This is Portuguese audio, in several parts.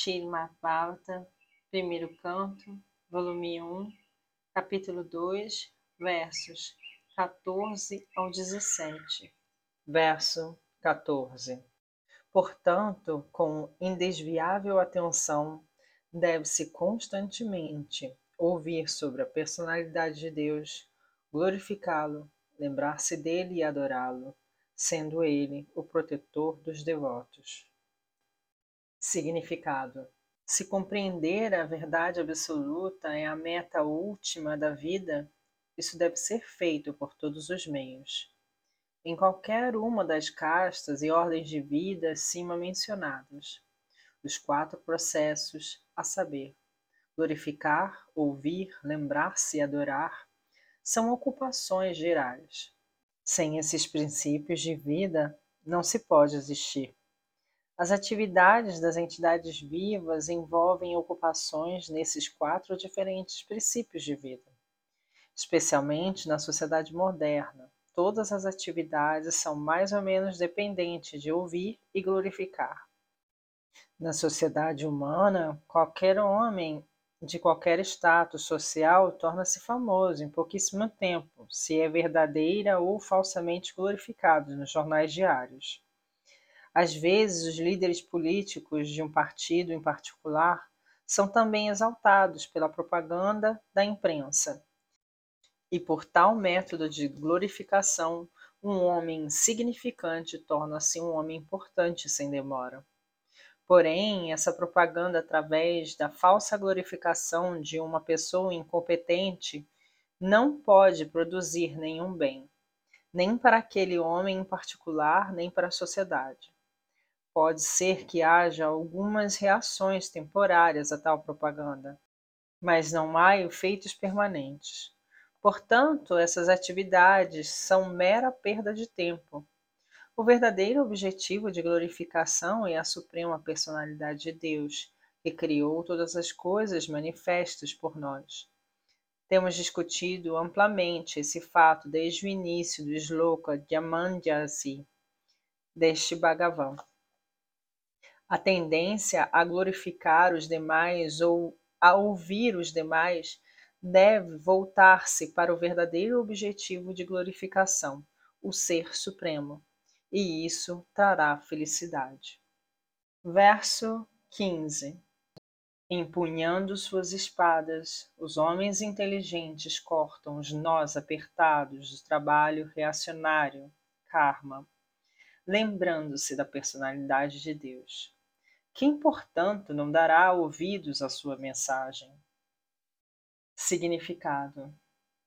Shrimad Bhavata, primeiro canto, volume 1, capítulo 2, versos 14 ao 17. Verso 14. Portanto, com indesviável atenção, deve-se constantemente ouvir sobre a personalidade de Deus, glorificá-lo, lembrar-se dele e adorá-lo, sendo ele o protetor dos devotos. Significado: Se compreender a verdade absoluta é a meta última da vida, isso deve ser feito por todos os meios. Em qualquer uma das castas e ordens de vida acima mencionadas, os quatro processos, a saber, glorificar, ouvir, lembrar-se e adorar, são ocupações gerais. Sem esses princípios de vida, não se pode existir. As atividades das entidades vivas envolvem ocupações nesses quatro diferentes princípios de vida. Especialmente na sociedade moderna, todas as atividades são mais ou menos dependentes de ouvir e glorificar. Na sociedade humana, qualquer homem de qualquer status social torna-se famoso em pouquíssimo tempo, se é verdadeira ou falsamente glorificado nos jornais diários. Às vezes, os líderes políticos de um partido em particular são também exaltados pela propaganda da imprensa. E por tal método de glorificação, um homem insignificante torna-se um homem importante sem demora. Porém, essa propaganda através da falsa glorificação de uma pessoa incompetente não pode produzir nenhum bem, nem para aquele homem em particular, nem para a sociedade. Pode ser que haja algumas reações temporárias a tal propaganda, mas não há efeitos permanentes. Portanto, essas atividades são mera perda de tempo. O verdadeiro objetivo de glorificação é a suprema personalidade de Deus, que criou todas as coisas manifestas por nós. Temos discutido amplamente esse fato desde o início do Sloka Dhyamandhyasi deste Bhagavan. A tendência a glorificar os demais ou a ouvir os demais deve voltar-se para o verdadeiro objetivo de glorificação, o Ser Supremo, e isso trará felicidade. Verso 15: Empunhando suas espadas, os homens inteligentes cortam os nós apertados do trabalho reacionário, karma, lembrando-se da personalidade de Deus. Quem, portanto, não dará ouvidos à sua mensagem? Significado: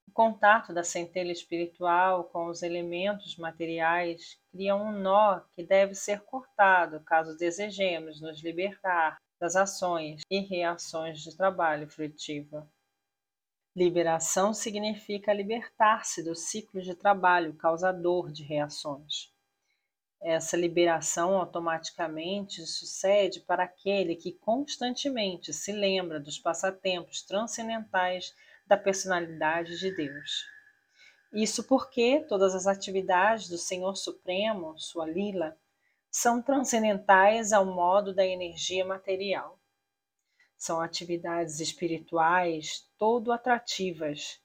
O contato da centelha espiritual com os elementos materiais cria um nó que deve ser cortado caso desejemos nos libertar das ações e reações de trabalho frutivo. Liberação significa libertar-se do ciclo de trabalho causador de reações. Essa liberação automaticamente sucede para aquele que constantemente se lembra dos passatempos transcendentais da personalidade de Deus. Isso porque todas as atividades do Senhor Supremo, sua lila, são transcendentais ao modo da energia material. São atividades espirituais todo atrativas,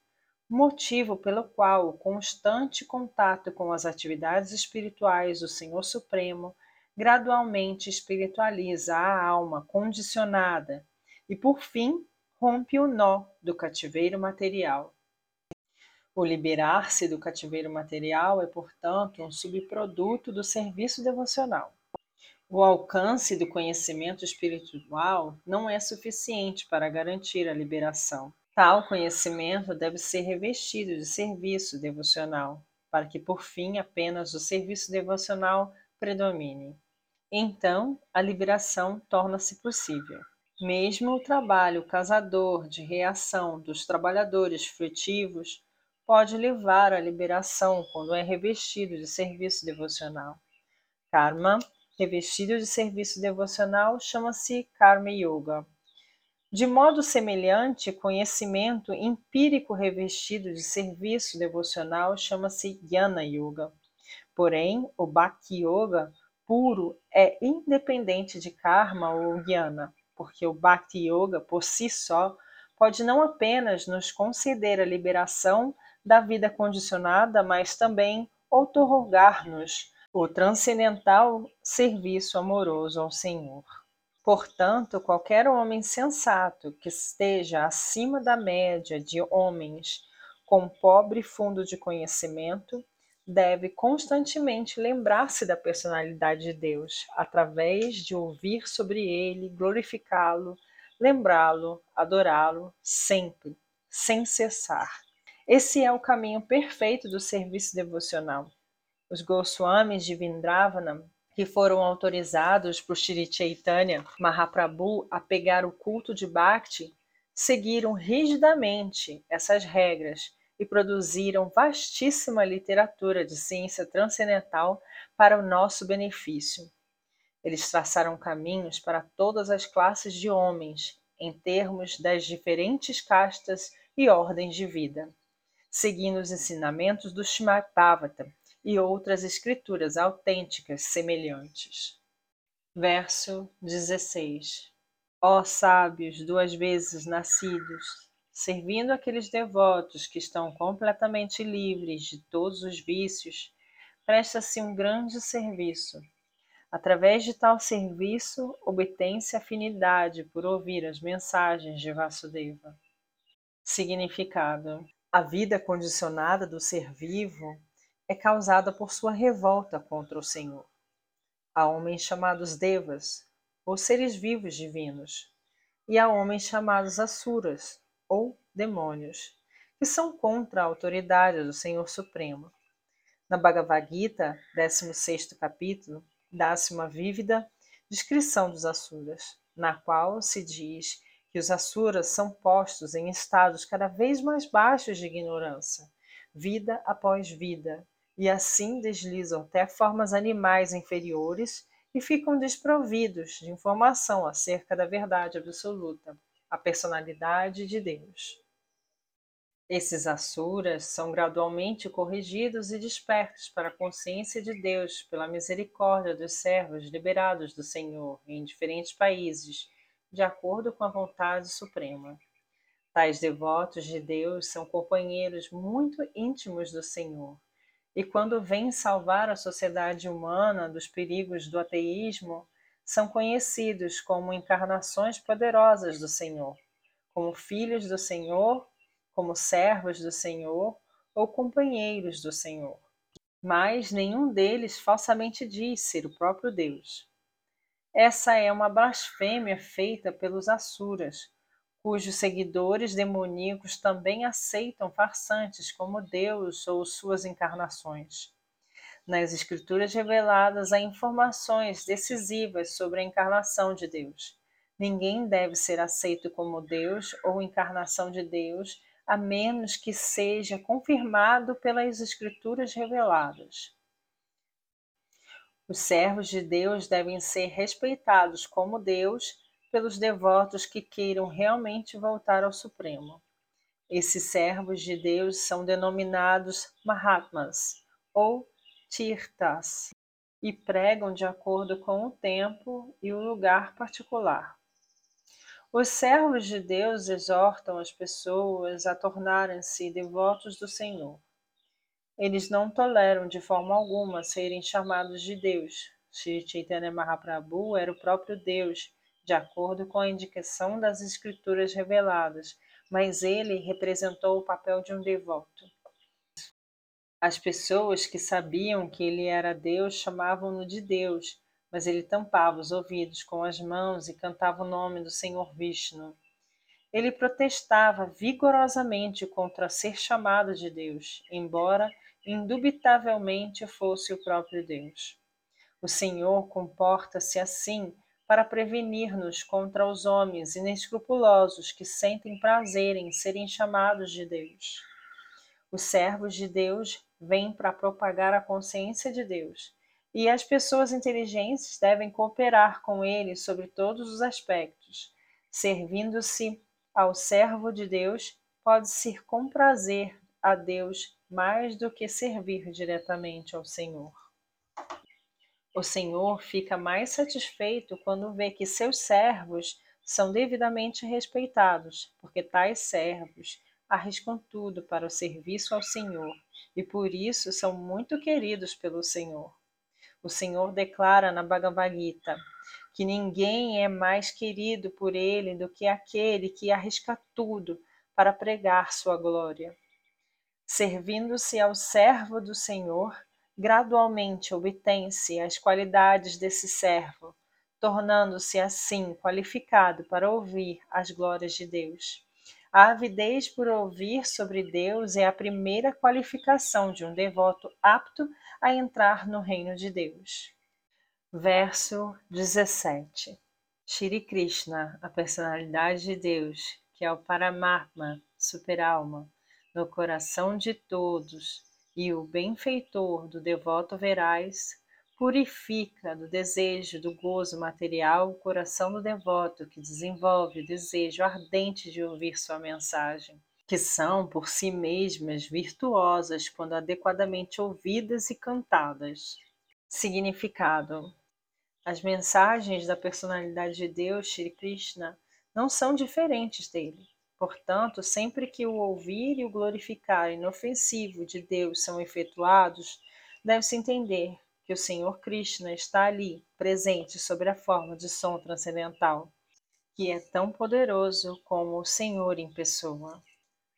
motivo pelo qual o constante contato com as atividades espirituais do Senhor Supremo gradualmente espiritualiza a alma condicionada e, por fim, rompe o nó do cativeiro material. O liberar-se do cativeiro material é, portanto, um subproduto do serviço devocional. O alcance do conhecimento espiritual não é suficiente para garantir a liberação. Tal conhecimento deve ser revestido de serviço devocional, para que por fim apenas o serviço devocional predomine. Então, a liberação torna-se possível. Mesmo o trabalho casador de reação dos trabalhadores frutivos pode levar à liberação quando é revestido de serviço devocional. Karma, revestido de serviço devocional, chama-se Karma Yoga. De modo semelhante, conhecimento empírico revestido de serviço devocional chama-se Jnana Yoga. Porém, o Bhakti Yoga puro é independente de karma ou jnana. porque o Bhakti Yoga, por si só, pode não apenas nos conceder a liberação da vida condicionada, mas também outorgar-nos o transcendental serviço amoroso ao Senhor. Portanto, qualquer homem sensato que esteja acima da média de homens com pobre fundo de conhecimento deve constantemente lembrar-se da personalidade de Deus, através de ouvir sobre ele, glorificá-lo, lembrá-lo, adorá-lo, sempre, sem cessar. Esse é o caminho perfeito do serviço devocional. Os Goswamis de Vindravana, que foram autorizados por Shri Chaitanya Mahaprabhu a pegar o culto de Bhakti, seguiram rigidamente essas regras e produziram vastíssima literatura de ciência transcendental para o nosso benefício. Eles traçaram caminhos para todas as classes de homens, em termos das diferentes castas e ordens de vida, seguindo os ensinamentos do Srimad Bhagavatam e outras escrituras autênticas semelhantes. Verso 16 Ó sábios duas vezes nascidos, servindo aqueles devotos que estão completamente livres de todos os vícios, presta-se um grande serviço. Através de tal serviço, obtém-se afinidade por ouvir as mensagens de Vasudeva. Significado: A vida condicionada do ser vivo é causada por sua revolta contra o Senhor. Há homens chamados devas, ou seres vivos divinos, e há homens chamados asuras, ou demônios, que são contra a autoridade do Senhor Supremo. Na Bhagavad Gita, 16 capítulo, dá-se uma vívida descrição dos Asuras, na qual se diz que os Asuras são postos em estados cada vez mais baixos de ignorância, vida após vida, e assim deslizam até formas animais inferiores e ficam desprovidos de informação acerca da verdade absoluta a personalidade de Deus. Esses asuras são gradualmente corrigidos e despertos para a consciência de Deus pela misericórdia dos servos liberados do Senhor em diferentes países, de acordo com a vontade suprema. Tais devotos de Deus são companheiros muito íntimos do Senhor, e quando vêm salvar a sociedade humana dos perigos do ateísmo, são conhecidos como encarnações poderosas do Senhor, como filhos do Senhor, como servos do Senhor ou companheiros do Senhor. Mas nenhum deles falsamente diz ser o próprio Deus. Essa é uma blasfêmia feita pelos Asuras, cujos seguidores demoníacos também aceitam farsantes como Deus ou suas encarnações. Nas Escrituras reveladas há informações decisivas sobre a encarnação de Deus. Ninguém deve ser aceito como Deus ou encarnação de Deus, a menos que seja confirmado pelas Escrituras reveladas. Os servos de Deus devem ser respeitados como Deus pelos devotos que queiram realmente voltar ao Supremo. Esses servos de Deus são denominados Mahatmas, ou tirtas e pregam de acordo com o tempo e o lugar particular. Os servos de Deus exortam as pessoas a tornarem-se devotos do Senhor. Eles não toleram de forma alguma serem chamados de Deus. Sri Chaitanya Mahaprabhu era o próprio Deus, de acordo com a indicação das escrituras reveladas, mas ele representou o papel de um devoto. As pessoas que sabiam que ele era Deus chamavam-no de Deus, mas ele tampava os ouvidos com as mãos e cantava o nome do Senhor Vishnu. Ele protestava vigorosamente contra ser chamado de Deus, embora indubitavelmente fosse o próprio Deus. O Senhor comporta-se assim para prevenir-nos contra os homens inescrupulosos que sentem prazer em serem chamados de Deus. Os servos de Deus vêm para propagar a consciência de Deus, e as pessoas inteligentes devem cooperar com ele sobre todos os aspectos. Servindo-se ao servo de Deus, pode-se comprazer a Deus mais do que servir diretamente ao Senhor. O Senhor fica mais satisfeito quando vê que seus servos são devidamente respeitados, porque tais servos arriscam tudo para o serviço ao Senhor e por isso são muito queridos pelo Senhor. O Senhor declara na Bhagavad Gita que ninguém é mais querido por ele do que aquele que arrisca tudo para pregar sua glória. Servindo-se ao servo do Senhor, gradualmente obtém-se as qualidades desse servo, tornando-se assim qualificado para ouvir as glórias de Deus. A avidez por ouvir sobre Deus é a primeira qualificação de um devoto apto a entrar no reino de Deus. Verso 17 Shri Krishna, a personalidade de Deus, que é o Paramatma, superalma, no coração de todos, e o benfeitor do devoto veraz, purifica do desejo do gozo material o coração do devoto que desenvolve o desejo ardente de ouvir sua mensagem, que são por si mesmas virtuosas quando adequadamente ouvidas e cantadas. Significado: As mensagens da personalidade de Deus, Shri Krishna, não são diferentes dele. Portanto, sempre que o ouvir e o glorificar inofensivo de Deus são efetuados, deve-se entender que o Senhor Krishna está ali, presente sob a forma de som transcendental, que é tão poderoso como o Senhor em pessoa.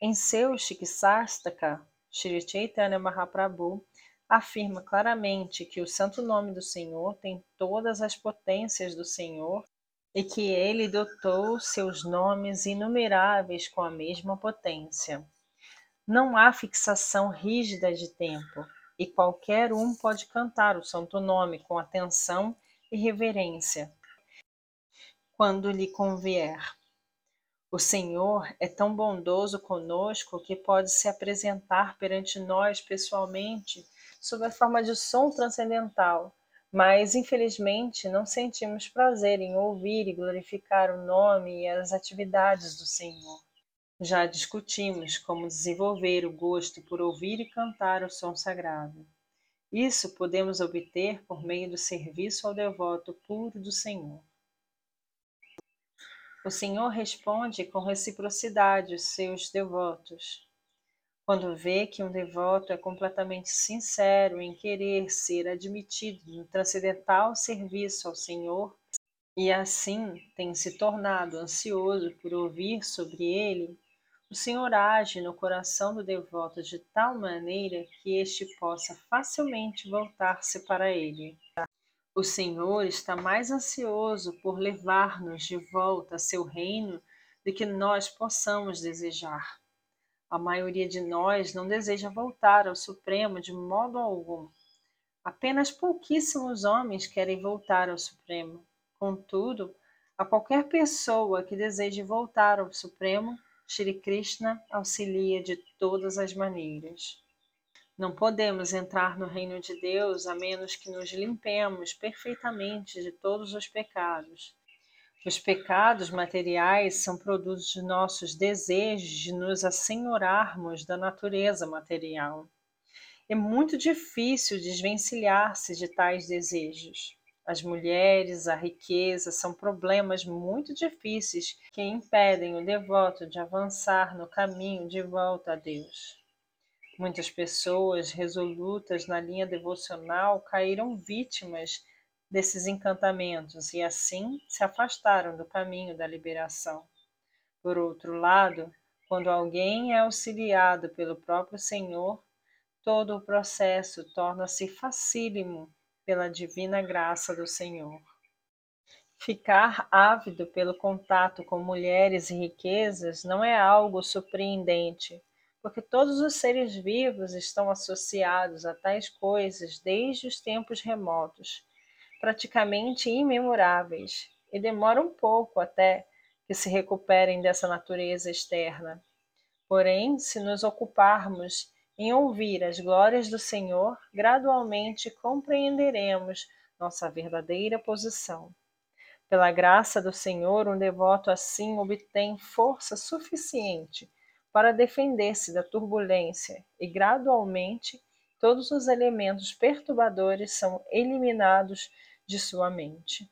Em seu Shiksastaka, Shri Chaitanya Mahaprabhu afirma claramente que o santo nome do Senhor tem todas as potências do Senhor e que ele dotou seus nomes inumeráveis com a mesma potência. Não há fixação rígida de tempo, e qualquer um pode cantar o santo nome com atenção e reverência, quando lhe convier. O Senhor é tão bondoso conosco que pode se apresentar perante nós pessoalmente sob a forma de som transcendental, mas infelizmente não sentimos prazer em ouvir e glorificar o nome e as atividades do Senhor. Já discutimos como desenvolver o gosto por ouvir e cantar o som sagrado. Isso podemos obter por meio do serviço ao devoto puro do Senhor. O Senhor responde com reciprocidade os seus devotos. Quando vê que um devoto é completamente sincero em querer ser admitido no transcendental serviço ao Senhor, e assim tem se tornado ansioso por ouvir sobre ele, o Senhor age no coração do devoto de tal maneira que este possa facilmente voltar-se para ele. O Senhor está mais ansioso por levar-nos de volta a seu reino do que nós possamos desejar. A maioria de nós não deseja voltar ao Supremo de modo algum. Apenas pouquíssimos homens querem voltar ao Supremo. Contudo, a qualquer pessoa que deseje voltar ao Supremo, Shri Krishna auxilia de todas as maneiras. Não podemos entrar no reino de Deus a menos que nos limpemos perfeitamente de todos os pecados. Os pecados materiais são produtos de nossos desejos de nos assenhorarmos da natureza material. É muito difícil desvencilhar-se de tais desejos. As mulheres, a riqueza são problemas muito difíceis que impedem o devoto de avançar no caminho de volta a Deus. Muitas pessoas resolutas na linha devocional caíram vítimas desses encantamentos e assim se afastaram do caminho da liberação. Por outro lado, quando alguém é auxiliado pelo próprio Senhor, todo o processo torna-se facílimo pela divina graça do Senhor. Ficar ávido pelo contato com mulheres e riquezas não é algo surpreendente, porque todos os seres vivos estão associados a tais coisas desde os tempos remotos, praticamente imemoráveis, e demora um pouco até que se recuperem dessa natureza externa. Porém, se nos ocuparmos em ouvir as glórias do Senhor, gradualmente compreenderemos nossa verdadeira posição. Pela graça do Senhor, um devoto assim obtém força suficiente para defender-se da turbulência e, gradualmente, todos os elementos perturbadores são eliminados de sua mente.